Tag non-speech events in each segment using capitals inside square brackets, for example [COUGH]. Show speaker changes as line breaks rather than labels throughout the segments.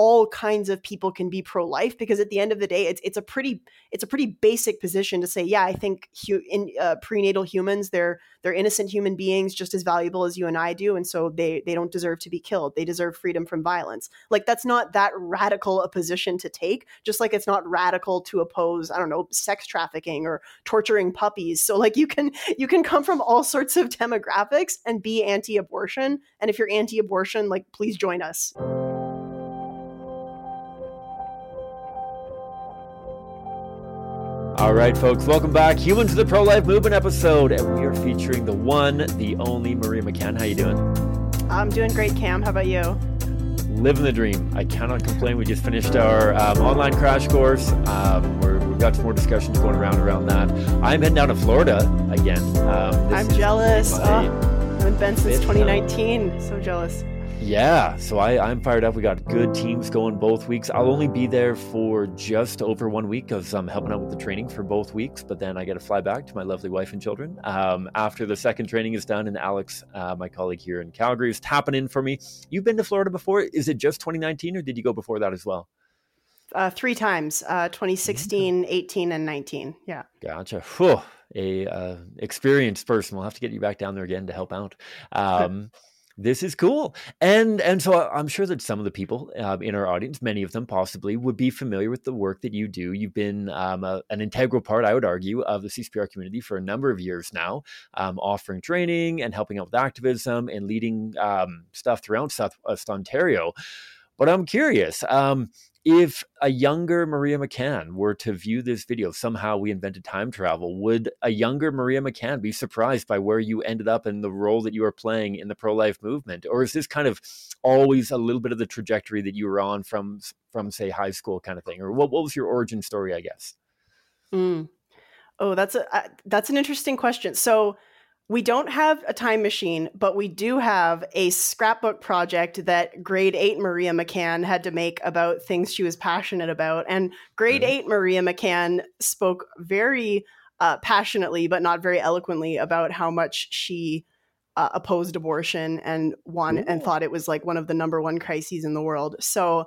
all kinds of people can be pro-life because at the end of the day it's it's a pretty it's a pretty basic position to say yeah i think hu- in uh, prenatal humans they're they're innocent human beings just as valuable as you and i do and so they they don't deserve to be killed. They deserve freedom from violence. Like that's not that radical a position to take just like it's not radical to oppose i don't know sex trafficking or torturing puppies. So like you can you can come from all sorts of demographics and be anti-abortion and if you're anti-abortion like please join us
All right, folks, welcome back. Human to the Pro Life Movement episode, and we are featuring the one, the only Maria McCann. How you doing?
I'm doing great, Cam. How about you?
Living the dream. I cannot complain. We just finished our um, online crash course. Um, we have got some more discussions going around around that. I'm heading down to Florida again.
Um, I'm jealous. Oh, I haven't been since 2019. So jealous.
Yeah, so I, I'm fired up. We got good teams going both weeks. I'll only be there for just over one week because I'm helping out with the training for both weeks, but then I get to fly back to my lovely wife and children um, after the second training is done. And Alex, uh, my colleague here in Calgary, is tapping in for me. You've been to Florida before? Is it just 2019 or did you go before that as well?
Uh, three times uh, 2016 18 and 19 yeah
gotcha Whew. a uh, experienced person we'll have to get you back down there again to help out um, this is cool. And and so i'm sure that some of the people uh, in our audience many of them possibly would be familiar with the work that you do. You've been um, a, an integral part i would argue of the CCBR community for a number of years now um, offering training and helping out with activism and leading um, stuff throughout southwest ontario. But i'm curious um, if a younger Maria McCann were to view this video, somehow we invented time travel, would a younger Maria McCann be surprised by where you ended up and the role that you are playing in the pro life movement? Or is this kind of always a little bit of the trajectory that you were on from, from say, high school kind of thing? Or what, what was your origin story, I guess?
Mm. Oh, that's a uh, that's an interesting question. So we don't have a time machine, but we do have a scrapbook project that grade eight Maria McCann had to make about things she was passionate about. And grade mm-hmm. eight Maria McCann spoke very uh, passionately, but not very eloquently, about how much she uh, opposed abortion and one and thought it was like one of the number one crises in the world. So,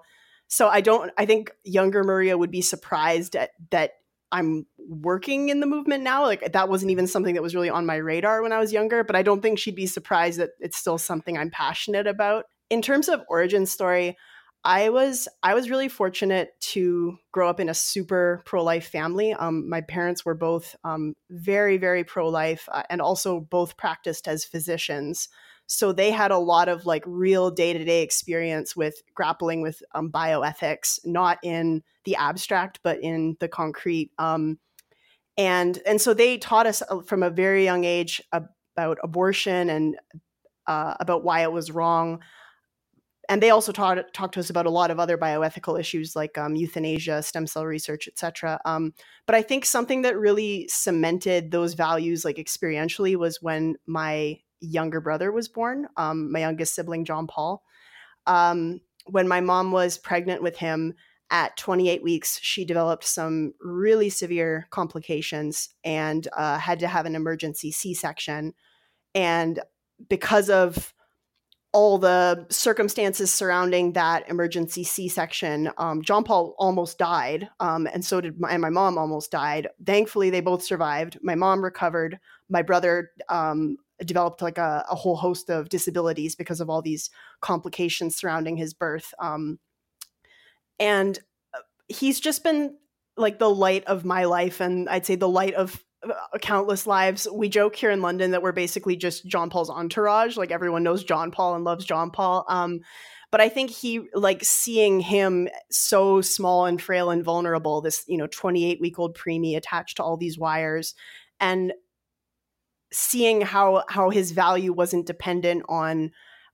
so I don't. I think younger Maria would be surprised at that I'm working in the movement now. Like that wasn't even something that was really on my radar when I was younger, but I don't think she'd be surprised that it's still something I'm passionate about. In terms of origin story, I was I was really fortunate to grow up in a super pro life family. Um, my parents were both um, very very pro life uh, and also both practiced as physicians. So they had a lot of like real day to day experience with grappling with um, bioethics, not in the abstract, but in the concrete. Um, and and so they taught us uh, from a very young age about abortion and uh, about why it was wrong. And they also taught talked to us about a lot of other bioethical issues like um, euthanasia, stem cell research, etc. Um, but I think something that really cemented those values, like experientially, was when my younger brother was born, um, my youngest sibling, John Paul. Um, when my mom was pregnant with him at 28 weeks, she developed some really severe complications and uh, had to have an emergency C section. And because of all the circumstances surrounding that emergency C-section, um, John Paul almost died, um, and so did my, and my mom almost died. Thankfully, they both survived. My mom recovered. My brother um, developed like a, a, whole host of disabilities because of all these complications surrounding his birth. Um, and uh, he's just been like the light of my life, and I'd say the light of uh, countless lives. We joke here in London that we're basically just John Paul's entourage. Like everyone knows John Paul and loves John Paul. Um, but I think he like seeing him so small and frail and vulnerable, this you know 28 week old preemie attached to all these wires, and seeing how how his value wasn't dependent on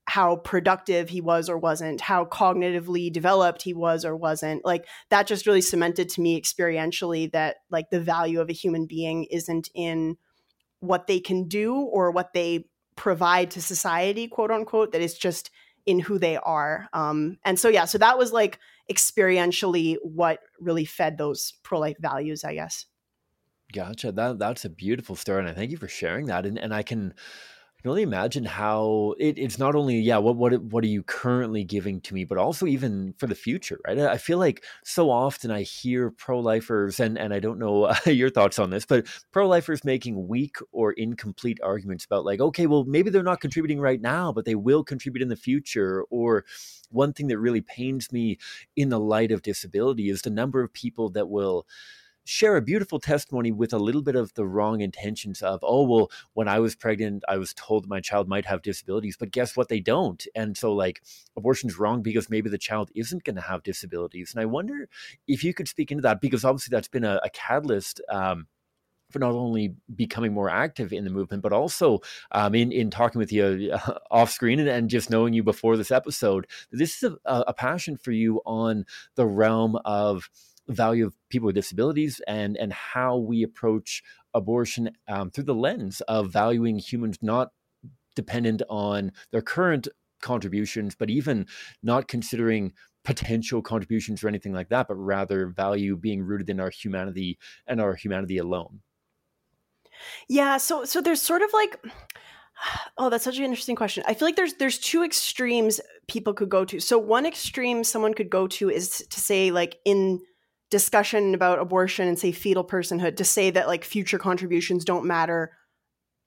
how productive he was or wasn't, how cognitively developed he was or wasn't. Like that just really cemented to me experientially that like the value of a human being isn't in what they can do or what they provide to society, quote unquote, that it's just in who they are. Um, and so, yeah, so that was like experientially what really fed those pro life values, I guess.
Gotcha. That that's a beautiful story, and I thank you for sharing that. And and I can can only imagine how it, it's not only yeah what what what are you currently giving to me but also even for the future right i feel like so often i hear pro-lifers and and i don't know [LAUGHS] your thoughts on this but pro-lifers making weak or incomplete arguments about like okay well maybe they're not contributing right now but they will contribute in the future or one thing that really pains me in the light of disability is the number of people that will share a beautiful testimony with a little bit of the wrong intentions of, oh, well, when I was pregnant, I was told my child might have disabilities, but guess what? They don't. And so, like, abortion's wrong because maybe the child isn't going to have disabilities. And I wonder if you could speak into that because obviously that's been a, a catalyst. Um, for not only becoming more active in the movement, but also um, in in talking with you [LAUGHS] uh, off screen and, and, just knowing you before this episode, this is a, a passion for you on the realm of value of people with disabilities and and how we approach abortion um, through the lens of valuing humans not dependent on their current contributions, but even not considering potential contributions or anything like that, but rather value being rooted in our humanity and our humanity alone.
Yeah, so so there's sort of like [SIGHS] oh, that's such an interesting question. I feel like there's there's two extremes people could go to. So one extreme someone could go to is to say like in discussion about abortion and say fetal personhood to say that like future contributions don't matter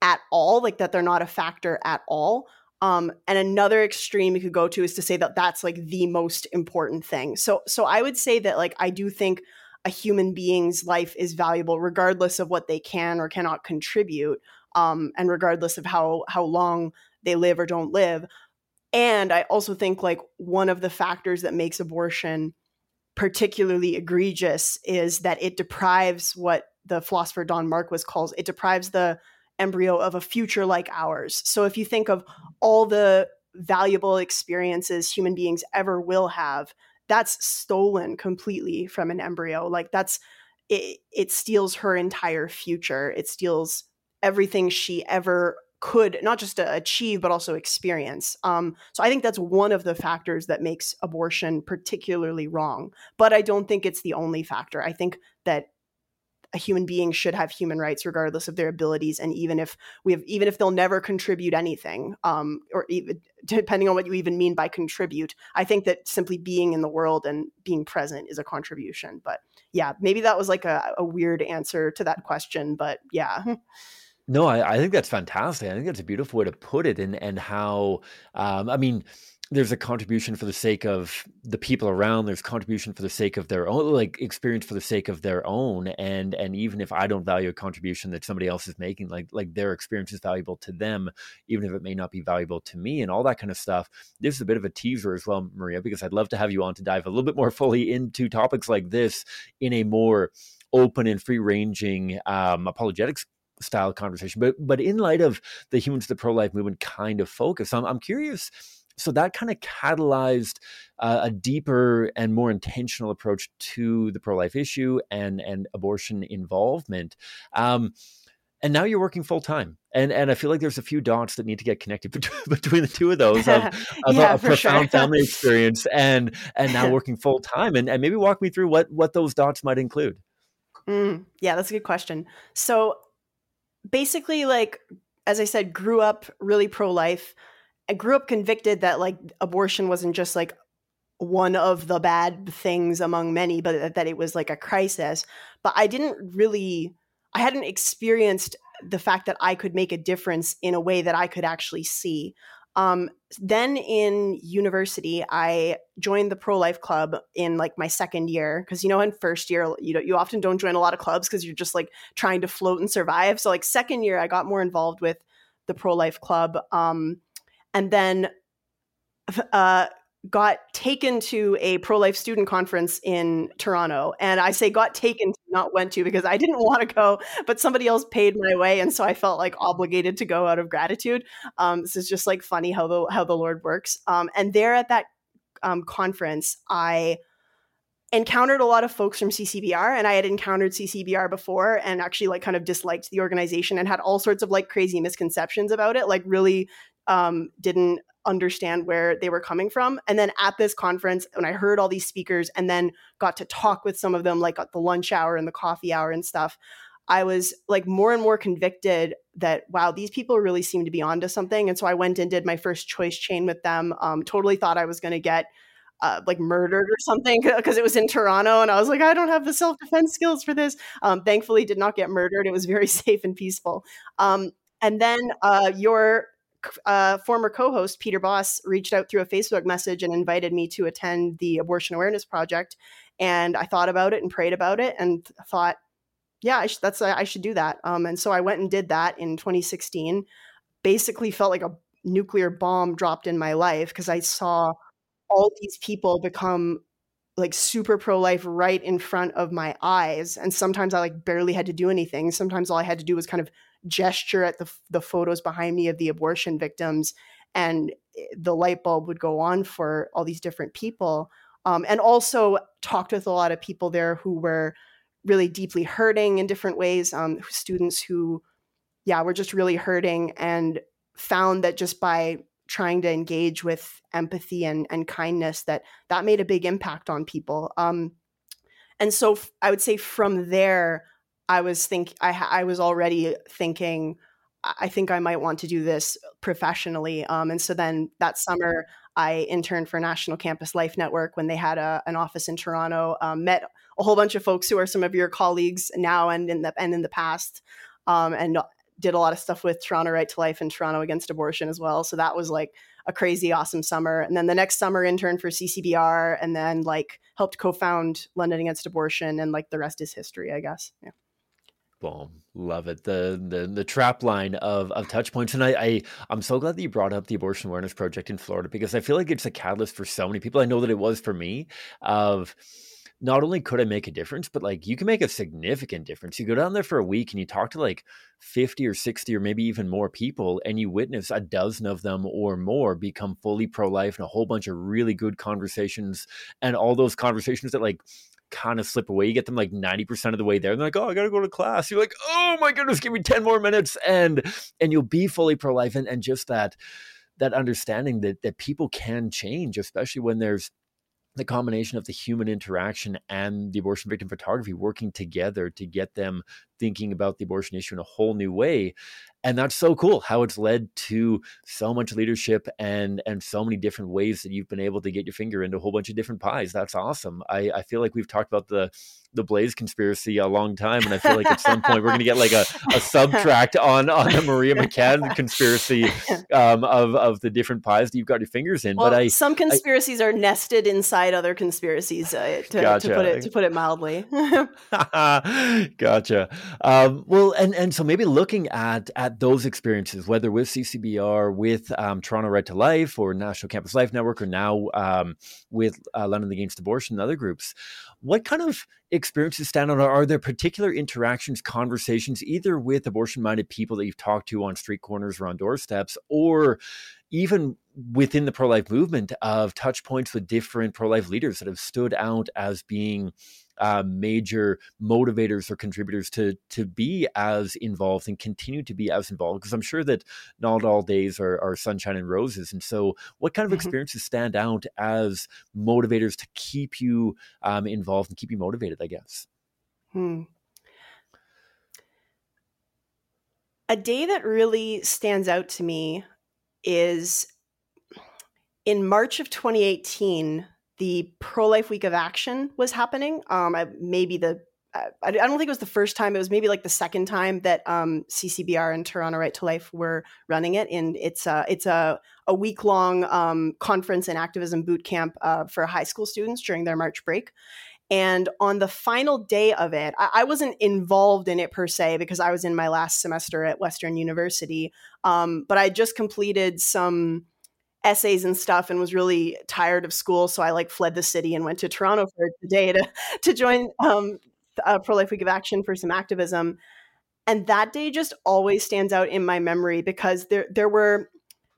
at all like that they're not a factor at all. Um, and another extreme you could go to is to say that that's like the most important thing. So so i would say that like i do think a human being's life is valuable regardless of what they can or cannot contribute um, and regardless of how how long they live or don't live. And i also think like one of the factors that makes abortion particularly egregious is that it deprives what the philosopher Don Marquis calls it deprives the embryo of a future like ours. So if you think of all the valuable experiences human beings ever will have, that's stolen completely from an embryo. Like that's it, it steals her entire future. It steals everything she ever could not just achieve but also experience. Um, so I think that's one of the factors that makes abortion particularly wrong. But I don't think it's the only factor. I think that a human being should have human rights regardless of their abilities and even if we have even if they'll never contribute anything um, or even depending on what you even mean by contribute i think that simply being in the world and being present is a contribution but yeah maybe that was like a, a weird answer to that question but yeah [LAUGHS]
No, I, I think that's fantastic. I think that's a beautiful way to put it, and and how um, I mean, there's a contribution for the sake of the people around. There's contribution for the sake of their own, like experience for the sake of their own. And and even if I don't value a contribution that somebody else is making, like like their experience is valuable to them, even if it may not be valuable to me, and all that kind of stuff. This is a bit of a teaser as well, Maria, because I'd love to have you on to dive a little bit more fully into topics like this in a more open and free ranging um, apologetics style conversation. But but in light of the humans the pro life movement kind of focus, I'm I'm curious. So that kind of catalyzed uh, a deeper and more intentional approach to the pro life issue and and abortion involvement. Um, and now you're working full time and and i feel like there's a few dots that need to get connected [LAUGHS] between, the two of those of, [LAUGHS] of yeah, a, a profound sure. family experience and and now [LAUGHS] working full time and, and maybe walk me through what what those dots might include
mm, yeah that's a good question so basically like as I said, grew up really pro life. I grew up convicted that like abortion wasn't just like one of the bad things among many, but that it was like a crisis. But I didn't really, I hadn't experienced the fact that I could make a difference in a way that I could actually see. Um, then in university, I joined the pro life club in like my second year because you know in first year you you often don't join a lot of clubs because you're just like trying to float and survive. So like second year, I got more involved with the pro life club, um, and then uh, got taken to a pro life student conference in Toronto. And I say got taken, not went to, because I didn't want to go, but somebody else paid my way, and so I felt like obligated to go out of gratitude. Um, this is just like funny how the how the Lord works. Um, and there at that um, conference, I encountered a lot of folks from CCBR and I had encountered CCBR before and actually like kind of disliked the organization and had all sorts of like crazy misconceptions about it like really um, didn't understand where they were coming from. And then at this conference, when I heard all these speakers and then got to talk with some of them, like at the lunch hour and the coffee hour and stuff, I was like more and more convicted that wow, these people really seem to be onto something. And so I went and did my first choice chain with them. Um, totally thought I was going to get uh, like murdered or something because it was in Toronto, and I was like, I don't have the self defense skills for this. Um, thankfully, did not get murdered. It was very [LAUGHS] safe and peaceful. Um, and then uh, your uh, former co-host Peter Boss reached out through a Facebook message and invited me to attend the Abortion Awareness Project. And I thought about it and prayed about it and thought, yeah, I sh- that's I should do that. Um, and so I went and did that in 2016. Basically, felt like a nuclear bomb dropped in my life because I saw all these people become like super pro life right in front of my eyes and sometimes i like barely had to do anything sometimes all i had to do was kind of gesture at the the photos behind me of the abortion victims and eh, the light bulb would go on for all these different people um, and also talked with a lot of people there who were really deeply hurting in different ways um, students who yeah were just really hurting and found that just by trying to engage with empathy and, and kindness that that made a big impact on people um, and so f- i would say from there i was think I, I was already thinking i think i might want to do this professionally um, and so then that summer i interned for national campus life network when they had a, an office in toronto um, met a whole bunch of folks who are some of your colleagues now and in the and in the past um, and did a lot of stuff with Toronto Right to Life and Toronto Against Abortion as well. So that was like a crazy awesome summer. And then the next summer interned for CCBR and then like helped co-found London Against Abortion and like the rest is history, I guess. Yeah.
Boom. Love it. The the the trap line of of touch points. And I, I I'm so glad that you brought up the abortion awareness project in Florida because I feel like it's a catalyst for so many people. I know that it was for me of not only could I make a difference, but like you can make a significant difference. You go down there for a week and you talk to like 50 or 60 or maybe even more people, and you witness a dozen of them or more become fully pro life and a whole bunch of really good conversations. And all those conversations that like kind of slip away. You get them like 90% of the way there. And they're like, oh, I gotta go to class. You're like, oh my goodness, give me 10 more minutes. And and you'll be fully pro-life. And, and just that that understanding that that people can change, especially when there's the combination of the human interaction and the abortion victim photography working together to get them thinking about the abortion issue in a whole new way. And that's so cool how it's led to so much leadership and and so many different ways that you've been able to get your finger into a whole bunch of different pies. That's awesome. I i feel like we've talked about the the Blaise conspiracy a long time, and I feel like at some point we're going to get like a, a [LAUGHS] subtract on on the Maria [LAUGHS] McCann conspiracy um, of of the different pies that you've got your fingers in.
Well,
but I
some conspiracies I, are nested inside other conspiracies, uh, to, gotcha. to, put it to put it mildly. [LAUGHS]
gotcha. Um, well, and and so maybe looking at at those experiences, whether with CCBR, with um, Toronto Right to Life, or National Campus Life Network, or now um, with uh, London Against Abortion and other groups, what kind of experiences stand out? Are there particular interactions, conversations, either with abortion minded people that you've talked to on street corners or on doorsteps, or even within the pro life movement of touch points with different pro life leaders that have stood out as being uh, major motivators or contributors to to be as involved and continue to be as involved because I'm sure that not all days are, are sunshine and roses and so what kind of mm-hmm. experiences stand out as motivators to keep you um, involved and keep you motivated I guess hmm.
a day that really stands out to me is in March of 2018 the Pro Life Week of Action was happening. Um, maybe the I, don't think it was the first time. It was maybe like the second time that um, CCBR and Toronto Right to Life were running it, and it's a it's a, a week long um, conference and activism boot camp uh, for high school students during their March break. And on the final day of it, I, I, wasn't involved in it per se because I was in my last semester at Western University, um, but I just completed some essays and stuff and was really tired of school. So I like fled the city and went to Toronto for a day to, to join um, uh, Pro Life Week of Action for some activism. And that day just always stands out in my memory because there there were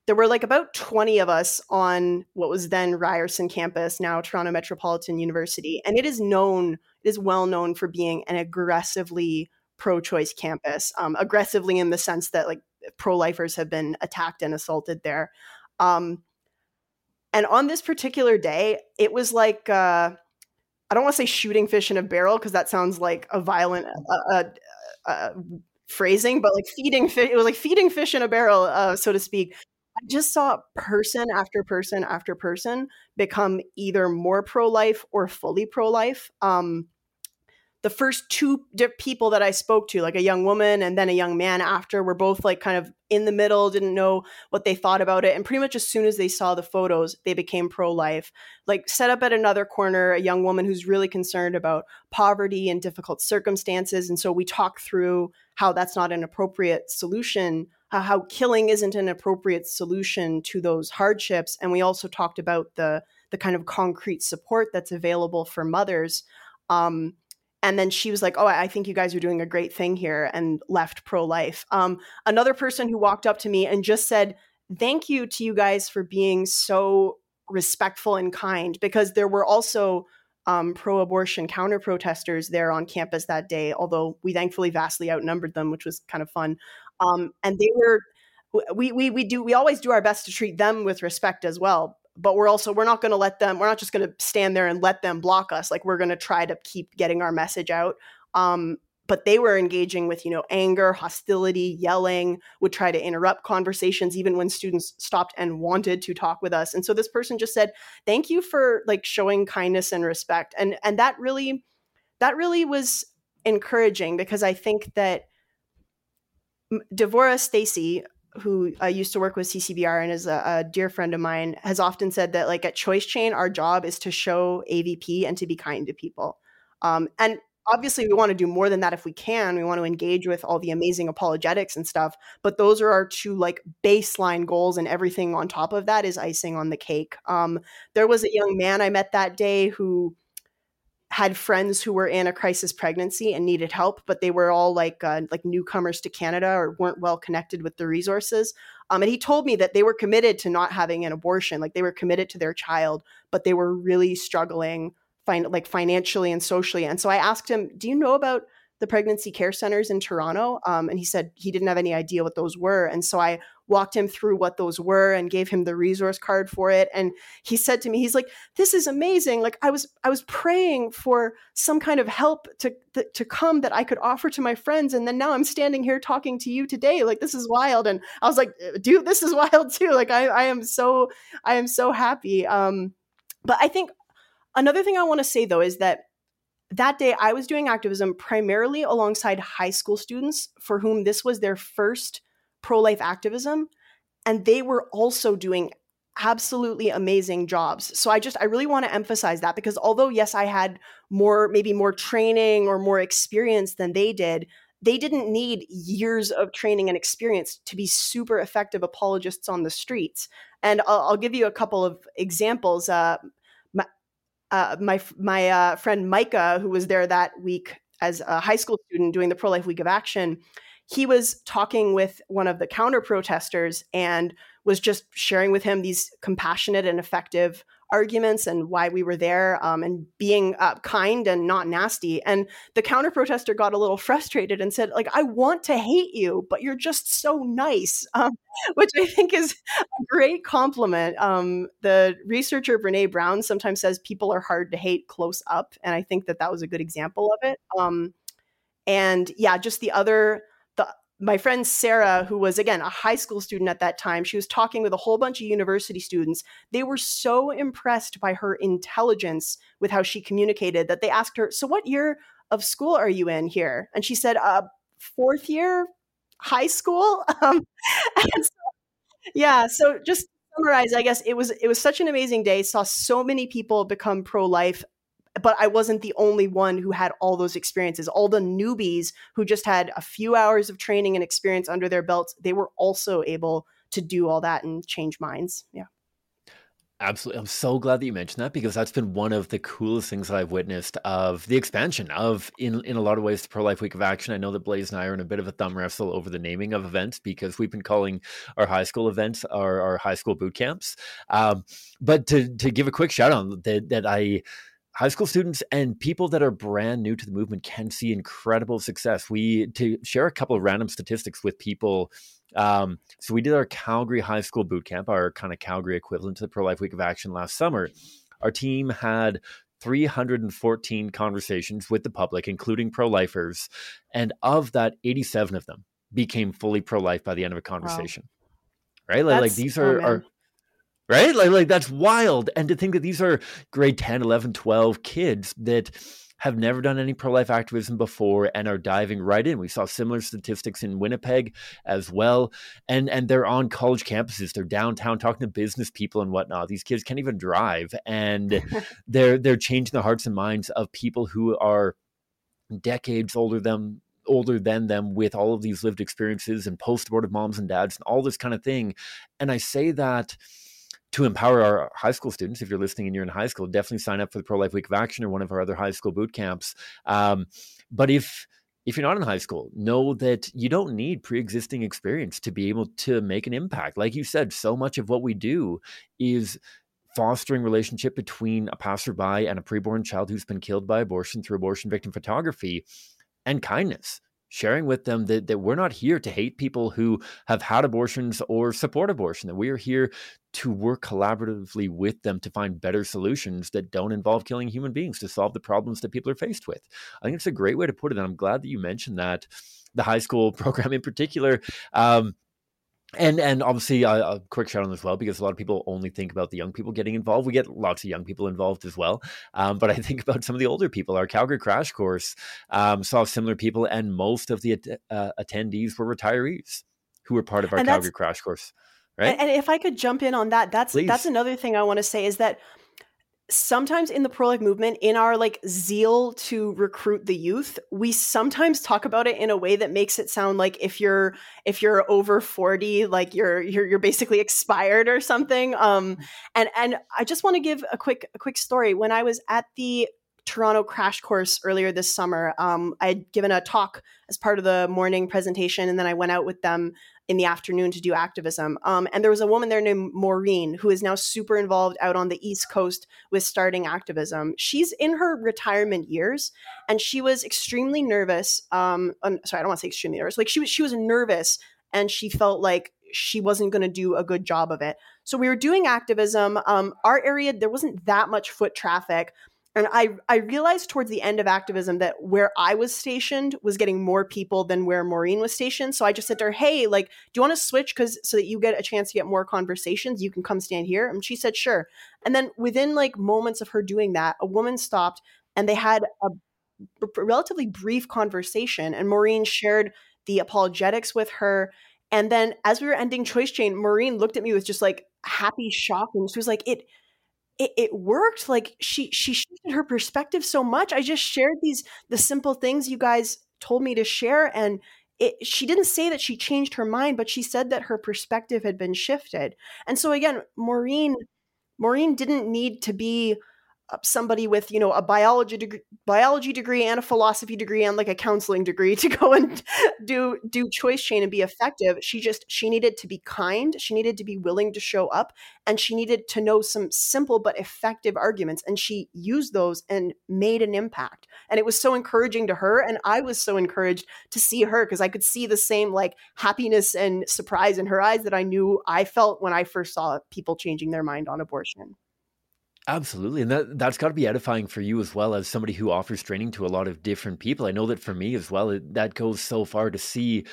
there were like about 20 of us on what was then Ryerson campus, now Toronto Metropolitan University. And it is known, it is well known for being an aggressively pro choice campus, um, aggressively in the sense that like pro lifers have been attacked and assaulted there. Um, and on this particular day, it was like uh, I don't want to say shooting fish in a barrel because that sounds like a violent, uh, uh, uh, phrasing, but like feeding fish. It was like feeding fish in a barrel, uh, so to speak. I just saw person after person after person become either more pro life or fully pro life. Um, the first two people that I spoke to, like a young woman and then a young man after, were both like kind of in the middle, didn't know what they thought about it. And pretty much as soon as they saw the photos, they became pro life. Like, set up at another corner, a young woman who's really concerned about poverty and difficult circumstances. And so we talk through how that's not an appropriate solution, how killing isn't an appropriate solution to those hardships. And we also talked about the the kind of concrete support that's available for mothers. Um, and then she was like oh i think you guys are doing a great thing here and left pro-life. Um, another person who walked up to me and just said thank you to you guys for being so respectful and kind because there were also um, pro-abortion counter protesters there on campus that day although we thankfully vastly outnumbered them which was kind of fun. Um, and they were we, we we do we always do our best to treat them with respect as well but we're also we're not going to let them we're not just going to stand there and let them block us like we're going to try to keep getting our message out um, but they were engaging with you know anger hostility yelling would try to interrupt conversations even when students stopped and wanted to talk with us and so this person just said thank you for like showing kindness and respect and and that really that really was encouraging because i think that devora stacy who used to work with CCBR and is a, a, dear friend of mine, has often said that like at Choice Chain, our job is to show AVP and to be kind to people. Um, and obviously, we want to do more than that if we can. We want to engage with all the amazing apologetics and stuff. But those are our two like baseline goals, and everything on top of that is icing on the cake. Um, there was a young man I met that day who had friends who were in a crisis pregnancy and needed help, but they were all like uh, like newcomers to Canada or weren't well connected with the resources. Um, and he told me that they were committed to not having an abortion, like they were committed to their child, but they were really struggling, fin- like financially and socially. And so I asked him, "Do you know about the pregnancy care centers in Toronto?" Um, and he said he didn't have any idea what those were. And so I walked him through what those were and gave him the resource card for it. And he said to me he's like this is amazing. Like i was i was praying for some kind of help to to come that i could offer to my friends and then now i'm standing here talking to you today. Like this is wild. And i was like uh, dude this is [LAUGHS] wild too. Like i i am so i am so happy. Um but i think another thing i want to say though is that that day I was doing activism primarily alongside high school students for whom this was their first pro life activism. And they were also doing absolutely amazing jobs. So I just, I really want to emphasize that because although, yes, I had more, maybe more training or more experience than they did, they didn't need years of training and experience to be super effective apologists on the streets. And I'll, I'll give you a couple of examples. Uh, my uh, my, my uh, friend Micah, who was there that week as a high school student doing the Pro Life Week of Action, he was talking with one of the counter protesters and was just sharing with him these compassionate and effective arguments and why we were there um, and being uh, kind and not nasty. And the counter protester got a little [LAUGHS] frustrated and said like i want to hate you but you're just so nice [LAUGHS] um, which i think is a great compliment. Um, the researcher brene brown sometimes says people are hard to hate close up and i think that that was a good example of it. Um, and yeah just the other my friend Sarah, who was again a high school student at that time, she was talking with a whole bunch of university students. They were so impressed by her intelligence with how she communicated that they asked her, So, what year of school are you in here? And she said, uh, Fourth year high school. [LAUGHS] Um, so, yeah. So, just to summarize, I guess it was it was such an amazing day. Saw so many people become pro life but I wasn't the only one who had all those experiences. All the newbies who just had a few hours of training and experience under their belts, they were also able to do all that and change minds. Yeah.
Absolutely. I'm so glad that you mentioned that because that's been one of the coolest things that I've witnessed of the expansion of, in, in a lot of ways, the Pro Life Week of Action. I know that Blaise and I are in a bit of a thumb wrestle over the naming of events because we've been calling our high school events our, our high school boot camps. Um, but to, to give a quick shout out that, that I, high school students and people that are brand new to the movement can see incredible success. We to share a couple of random statistics with people. Um, so we did our Calgary High School boot camp, our kind of Calgary equivalent to the Pro Life Week of Action last summer. Our team had 314 conversations with the public, including pro lifers. And of that, 87 of them became fully pro life by the end of a conversation. Wow. Right? Like, like these are, oh, are right? Like, like that's wild. And to think that these are grade 10, 11, 12 kids that have never done any pro life activism before and are diving right in. We saw similar statistics in Winnipeg as well. And and they're on college campuses. They're downtown talking to business people and whatnot. These kids can't even drive. And [LAUGHS] they're they're changing the hearts and minds of people who are decades older than older than them with all of these lived experiences and post abortive moms and dads and all this kind of thing. And I say that to empower our high school students, if you're listening and you're in high school, definitely sign up for the Pro Life Week of Action or one of our other high school boot camps. Um, but if if you're not in high school, know that you don't need pre-existing experience to be able to make an impact. Like you said, so much of what we do is fostering relationship between a passerby and a preborn child who's been killed by abortion through abortion victim photography and kindness sharing with them that, that we're not here to hate people who have had abortions or support abortion, that we are here to work collaboratively with them to find better solutions that don't involve killing human beings to solve the problems that people are faced with. I think it's a great way to put it. And I'm glad that you mentioned that the high school [LAUGHS] program in particular. Um, and and obviously a, a, quick shout out as well because a lot of people only think about the young people getting involved. We get lots of young people involved as well um, but i think about some of the older people. Our calgary crash course um, saw similar people and most of the uh, attendees were retirees who were part of our calgary crash course right?
and, and, if i could jump in on that that's Please. that's another thing i want to say is that sometimes in the pro life movement in our like zeal to recruit the youth we sometimes talk about it in a way that makes it sound like if you're if you're over 40 like you're you're, you're basically expired or something um and and i just want to give a quick a quick story when i was at the Toronto crash course earlier this summer. Um, I had given a talk as part of the morning presentation, and then I went out with them in the afternoon to do activism. Um, and there was a woman there named Maureen who is now super involved out on the East Coast with starting activism. She's in her retirement years, and she was extremely nervous. Um, sorry, I don't want to say extremely nervous. Like she was, she was nervous, and she felt like she wasn't going to do a good job of it. So we were doing activism. Um, our area there wasn't that much foot traffic and I I realized towards the end of activism that where I was stationed was getting more people than where Maureen was stationed. So I just said to her, "Hey, like, do you want to switch because so that you get a chance to get more conversations? You can come stand here." And she said, "Sure." And then within like moments of her doing that, a woman stopped and they had a relatively brief conversation, and Maureen shared the apologetics with her. And then as we were ending Choice Chain, Maureen looked at me with just like happy shock, and she was like, "It." It, it worked like she she shifted her perspective so much i just shared these the simple things you guys told me to share and it, she didn't say that she changed her mind but she said that her perspective had been shifted. And so again maureen maureen didn't need to be Uh, somebody with you know a biology degree, biology degree and a philosophy degree and like a counseling degree to [LAUGHS] go and do do choice chain and be effective. She just she needed to be kind. She needed to be willing to show up and she needed to know some simple but effective arguments and she used those and made an impact. And it was so encouraging to her and i was so encouraged to see her because i could see the same like happiness and surprise in her eyes that i knew i felt when i first saw people changing their mind on abortion
Absolutely. And that that's got to be edifying for you as well as somebody who offers training to a lot of different people. I know that for me as well, it, that goes so far to see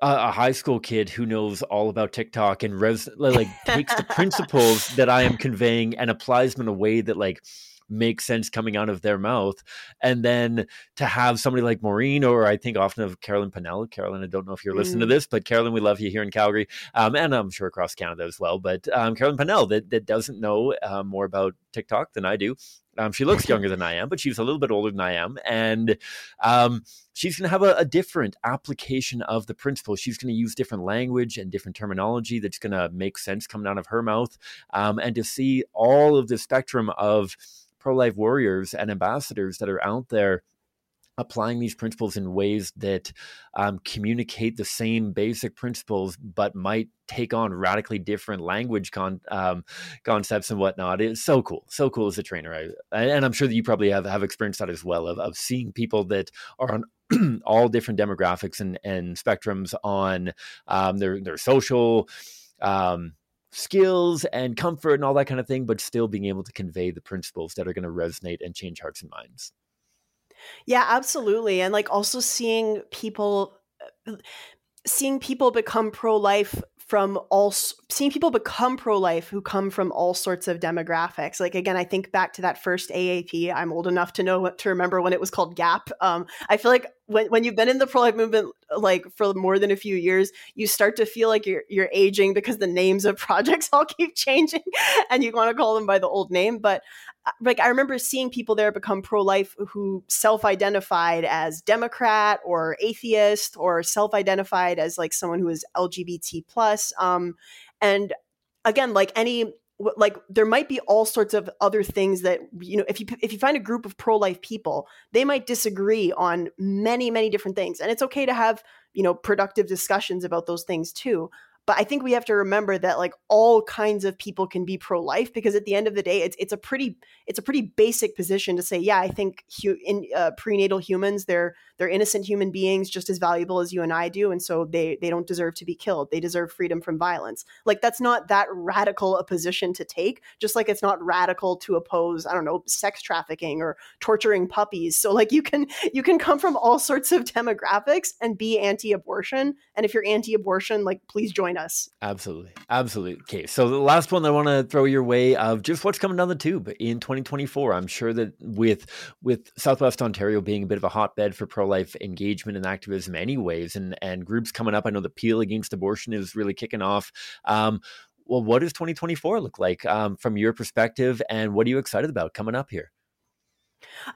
a, a high school kid who knows all about TikTok and res, like [LAUGHS] takes the principles that I am conveying and applies them in a way that like make sense coming out of their mouth. And then to have somebody like Maureen, or I think often of Carolyn Pennell. Carolyn, I don't know if you're listening mm. to this, but Carolyn, we love you here in Calgary, um, and I'm sure across Canada as well. But um, Carolyn Pennell, that, that doesn't know uh, more about TikTok than I do. Um, she looks [LAUGHS] younger than I am, but she's a little bit older than I am. And um, she's going to have a, a, different application of the principle. She's going to use different language and different terminology that's going to make sense coming out of her mouth. Um, and to see all of the spectrum of pro life warriors and ambassadors that are out there applying these principles in ways that um, communicate the same basic principles, but might take on radically different language con- um, concepts and whatnot. It's so cool, so cool as a trainer. I, and I'm sure that you probably have, have experienced that as well of, of seeing people that are on [CLEARS THROAT] all different demographics and, and spectrums on um, their, their social, um, skills and comfort and all that kind of thing, but still being able to convey the principles that are going to resonate and change hearts and minds.
Yeah, absolutely. And like also seeing people uh, seeing people become pro-life from all seeing people become pro-life who come from all sorts of demographics like again i think back to that first aap i'm old enough to know what to remember when it was called gap um, i feel like when, when you've been in the pro-life movement like for more than a few years you start to feel like you're you're aging because the names of [LAUGHS] projects all keep changing and you want to call them by the old name but like I remember seeing people there become pro-life who self-identified as Democrat or atheist or self-identified as like someone who is LGBT plus. Um, and again, like any like there might be all sorts of other things that you know if you if you find a group of pro-life people they might disagree on many many different things. And it's okay to have you know productive discussions about those things too but I think we have to remember that like all kinds of people can be pro life because at the end of the day, it's it's a pretty it's a pretty basic position to say, yeah, I think hu- in uh, prenatal humans they're they're innocent human beings just as valuable as you and I do, and so they they don't deserve to be killed. They deserve freedom from violence. Like that's not that radical a position to take. Just like it's not radical to oppose I don't know sex trafficking or torturing puppies. So like you can you can come from all sorts of demographics and be anti-abortion, and if you're anti-abortion, like please join join us.
Absolutely. Absolutely. Okay. So the last one I want to throw your way of just what's coming down the tube in 2024. I'm sure that with with Southwest Ontario being a bit of a hotbed for pro-life engagement and activism anyways, and and groups coming up. I know the Peel Against Abortion is really kicking off. Um, well, what does 2024 look like um, from your perspective, and what are you excited about coming up here?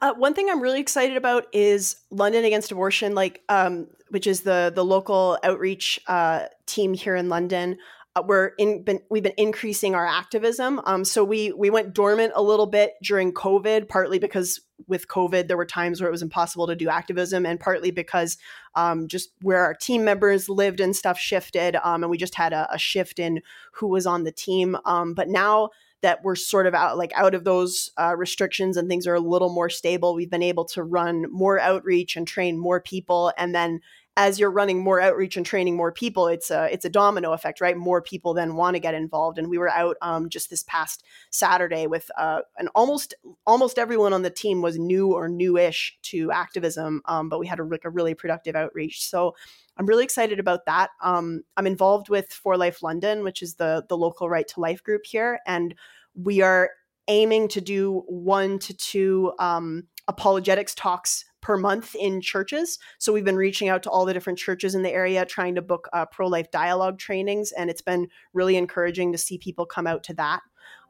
Uh, one thing I'm really excited about is London Against Abortion, like um, which is the the local outreach uh, team here in London. Uh, we're in been, we've been increasing our activism. Um, so we we went dormant a little bit during COVID, partly because with COVID there were times where it was impossible to do activism, and partly because um, just where our team members lived and stuff shifted, um, and we just had a, a, shift in who was on the team. Um, but now that we're sort of out like out of those uh, restrictions and things are a little more stable we've been able to run more outreach and train more people and then as you're running more outreach and training more people, it's a it's a domino effect, right? More people then want to get involved. And we were out um, just this past Saturday with uh, and almost almost everyone on the team was new or newish to activism, um, but we had a, like a really productive outreach. So I'm really excited about that. Um, I'm involved with For Life London, which is the the local right to life group here, and we are aiming to do one to two um, apologetics talks per month in churches. So we've been reaching out to all the different churches in the area, trying to book uh, pro life dialogue trainings, and it's been really encouraging to see people come out to that.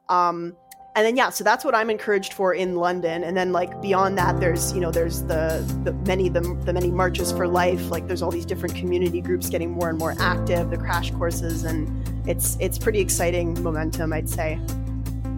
Um, and then yeah, so that's what I'm encouraged for in London. And then like beyond that, there's you know there's the the many the, the many marches for life. Like there's all these different community groups getting more and more active, the crash courses, and it's it's pretty exciting momentum, I'd say.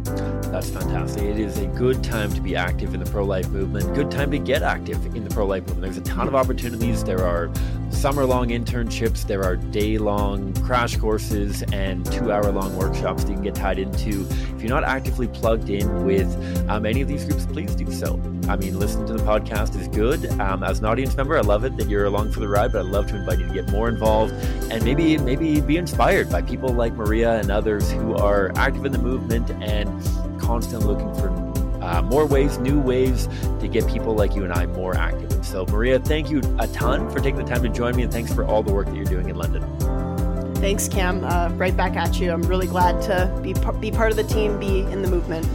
That's fantastic. It is a good time to be active in the pro life movement, good time to get active in the pro life movement. There's a ton of opportunities. There are summer long internships, there are day long crash courses, and two hour long workshops that you can get tied into. If you're not actively plugged in with um, any of these groups, please do so. I mean, listening to the podcast is good. Um, as an audience member, I love it that you're along for the ride, but I'd love to invite you to get more involved and maybe maybe be inspired by people like Maria and others who are active in the movement and constantly looking for uh, more ways, new ways to get people like you and I more active. So, Maria, thank you a ton for taking the time to join me, and thanks for all the work that you're doing in London.
Thanks, Cam. Uh, right back at you. I'm really glad to be, be part of the team, be in the movement.